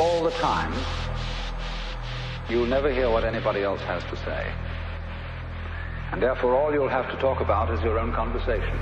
All the time, you'll never hear what anybody else has to say. And therefore, all you'll have to talk about is your own conversation.